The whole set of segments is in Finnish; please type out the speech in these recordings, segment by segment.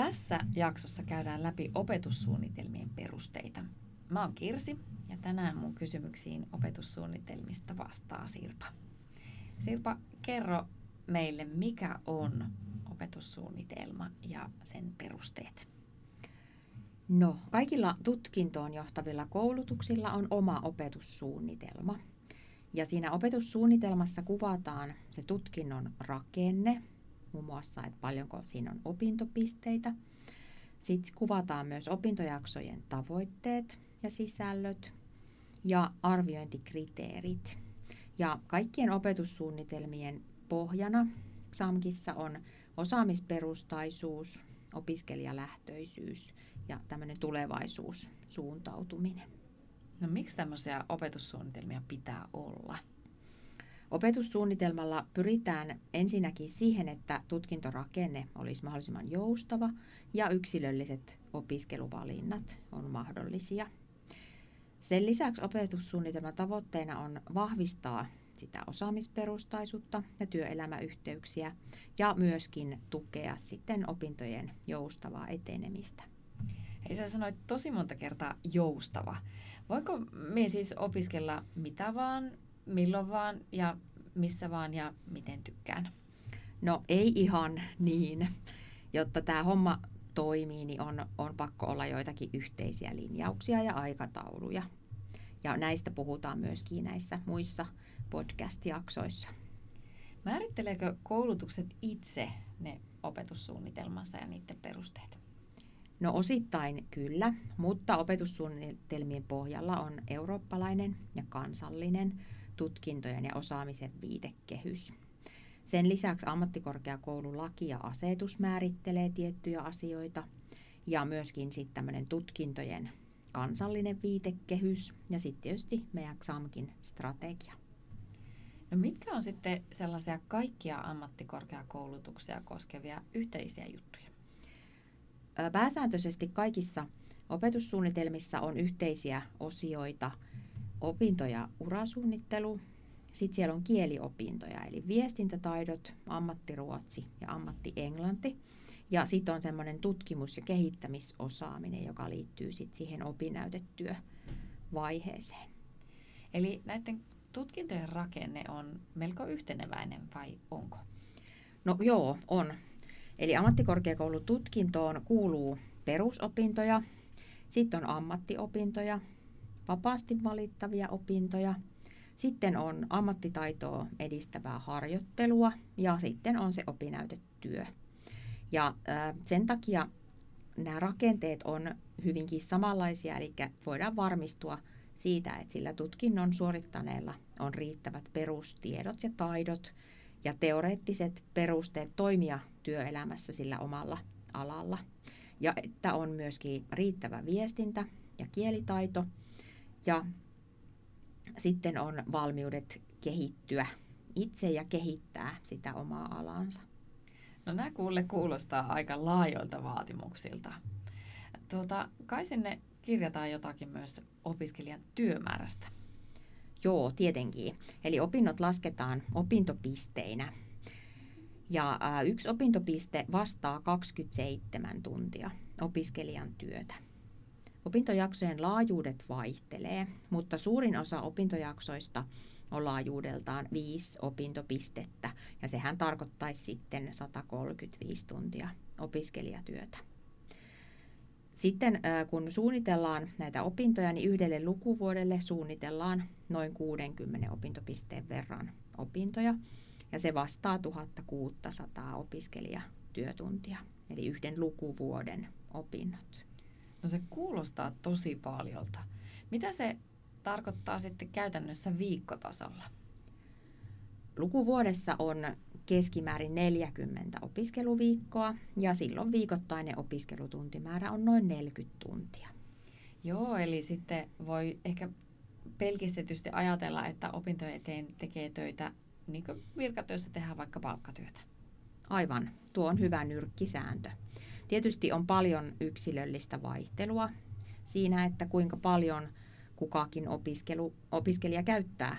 Tässä jaksossa käydään läpi opetussuunnitelmien perusteita. Mä oon Kirsi ja tänään mun kysymyksiin opetussuunnitelmista vastaa Sirpa. Sirpa, kerro meille, mikä on opetussuunnitelma ja sen perusteet. No, kaikilla tutkintoon johtavilla koulutuksilla on oma opetussuunnitelma. Ja siinä opetussuunnitelmassa kuvataan se tutkinnon rakenne, muun muassa, että paljonko siinä on opintopisteitä. Sitten kuvataan myös opintojaksojen tavoitteet ja sisällöt ja arviointikriteerit. Ja kaikkien opetussuunnitelmien pohjana SAMKissa on osaamisperustaisuus, opiskelijalähtöisyys ja tämmöinen tulevaisuussuuntautuminen. No miksi tämmöisiä opetussuunnitelmia pitää olla? Opetussuunnitelmalla pyritään ensinnäkin siihen, että tutkintorakenne olisi mahdollisimman joustava ja yksilölliset opiskeluvalinnat on mahdollisia. Sen lisäksi opetussuunnitelman tavoitteena on vahvistaa sitä osaamisperustaisuutta ja työelämäyhteyksiä ja myöskin tukea sitten opintojen joustavaa etenemistä. Hei, sä sanoit tosi monta kertaa joustava. Voiko me siis opiskella mitä vaan, milloin vaan ja missä vaan ja miten tykkään? No ei ihan niin. Jotta tämä homma toimii, niin on, on pakko olla joitakin yhteisiä linjauksia ja aikatauluja. Ja näistä puhutaan myöskin näissä muissa podcast-jaksoissa. Määritteleekö koulutukset itse ne opetussuunnitelmansa ja niiden perusteet? No osittain kyllä, mutta opetussuunnitelmien pohjalla on eurooppalainen ja kansallinen tutkintojen ja osaamisen viitekehys. Sen lisäksi ammattikorkeakoululaki ja asetus määrittelee tiettyjä asioita ja myöskin sitten tämmöinen tutkintojen kansallinen viitekehys ja sitten tietysti meidän XAMKin strategia. No mitkä on sitten sellaisia kaikkia ammattikorkeakoulutuksia koskevia yhteisiä juttuja? Pääsääntöisesti kaikissa opetussuunnitelmissa on yhteisiä osioita opinto- ja urasuunnittelu. Sitten siellä on kieliopintoja, eli viestintätaidot, ammattiruotsi ja ammattienglanti. Ja sitten on semmoinen tutkimus- ja kehittämisosaaminen, joka liittyy sitten siihen opinnäytetyövaiheeseen. Eli näiden tutkintojen rakenne on melko yhteneväinen vai onko? No joo, on. Eli ammattikorkeakoulututkintoon kuuluu perusopintoja, sitten on ammattiopintoja, vapaasti valittavia opintoja, sitten on ammattitaitoa edistävää harjoittelua ja sitten on se opinnäytetyö. Ja sen takia nämä rakenteet on hyvinkin samanlaisia, eli voidaan varmistua siitä, että sillä tutkinnon suorittaneella on riittävät perustiedot ja taidot ja teoreettiset perusteet toimia työelämässä sillä omalla alalla. Ja että on myöskin riittävä viestintä ja kielitaito ja sitten on valmiudet kehittyä itse ja kehittää sitä omaa alansa. No nämä kuulle kuulostaa aika laajoilta vaatimuksilta. Tuota, kai sinne kirjataan jotakin myös opiskelijan työmäärästä. Joo, tietenkin. Eli opinnot lasketaan opintopisteinä. Ja ä, yksi opintopiste vastaa 27 tuntia opiskelijan työtä. Opintojaksojen laajuudet vaihtelee, mutta suurin osa opintojaksoista on laajuudeltaan viisi opintopistettä, ja sehän tarkoittaisi sitten 135 tuntia opiskelijatyötä. Sitten kun suunnitellaan näitä opintoja, niin yhdelle lukuvuodelle suunnitellaan noin 60 opintopisteen verran opintoja, ja se vastaa 1600 opiskelijatyötuntia, eli yhden lukuvuoden opinnot. No se kuulostaa tosi paljolta. Mitä se tarkoittaa sitten käytännössä viikkotasolla? Lukuvuodessa on keskimäärin 40 opiskeluviikkoa ja silloin viikoittainen opiskelutuntimäärä on noin 40 tuntia. Joo, eli sitten voi ehkä pelkistetysti ajatella, että opintojen eteen tekee töitä, niin kuin virkatyössä tehdään vaikka palkkatyötä. Aivan, tuo on hyvä nyrkkisääntö. Tietysti on paljon yksilöllistä vaihtelua siinä, että kuinka paljon kukakin opiskelu, opiskelija käyttää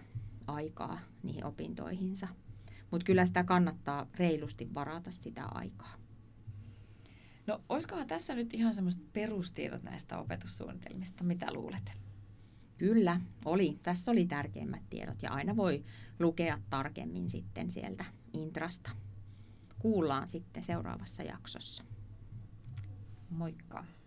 aikaa niihin opintoihinsa. Mutta kyllä sitä kannattaa reilusti varata sitä aikaa. No, olisikohan tässä nyt ihan semmoiset perustiedot näistä opetussuunnitelmista, mitä luulet? Kyllä, oli. Tässä oli tärkeimmät tiedot ja aina voi lukea tarkemmin sitten sieltä Intrasta. Kuullaan sitten seuraavassa jaksossa. もう一回。